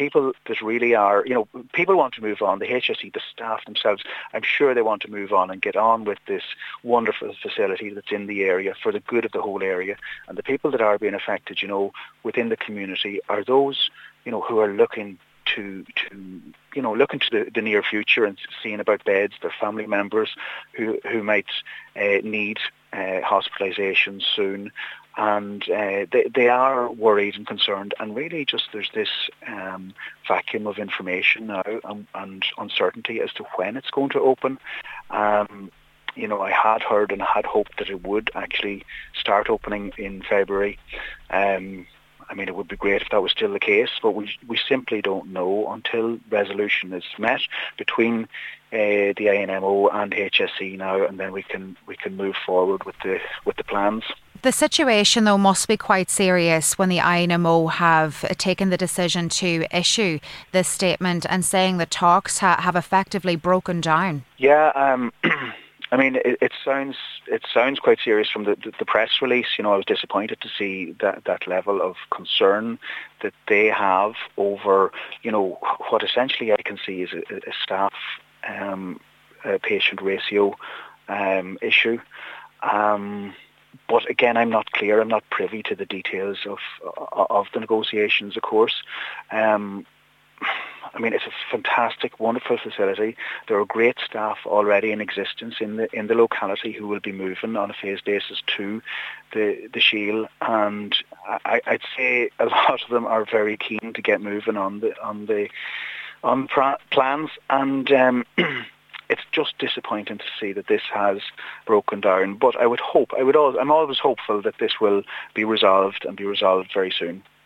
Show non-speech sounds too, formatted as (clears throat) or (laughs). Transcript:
people that really are, you know, people want to move on. The HSE, the staff themselves, I'm sure they want to move on and get on with this wonderful facility that's in the area for the good of the whole area. And the people that are being affected, you know, within the community are those, you know, who are looking to to you know look into the, the near future and seeing about beds, their family members who who might uh, need uh, hospitalisation soon, and uh, they, they are worried and concerned and really just there's this um, vacuum of information now and, and, uncertainty as to when it's going to open. Um, you know, I had heard and had hoped that it would actually start opening in February. Um, I mean, it would be great if that was still the case, but we we simply don't know until resolution is met between uh, the INMO and HSE now, and then we can we can move forward with the with the plans. The situation, though, must be quite serious when the INMO have taken the decision to issue this statement and saying the talks ha- have effectively broken down. Yeah. Um, (clears throat) I mean, it, it, sounds it sounds quite serious from the, the, the, press release. You know, I was disappointed to see that that level of concern that they have over, you know, what essentially I can see is a, a staff um, a patient ratio um, issue. Um, but again, I'm not clear. I'm not privy to the details of of the negotiations, of course. Um, I mean, it's a fantastic, wonderful facility. There are great staff already in existence in the in the locality who will be moving on a phased basis to the the Sheil, and I, would say a (laughs) lot of them are very keen to get moving on the on the on plans, and um, (clears throat) it's just disappointing to see that this has broken down. But I would hope, I would, I'm always hopeful that this will be resolved and be resolved very soon.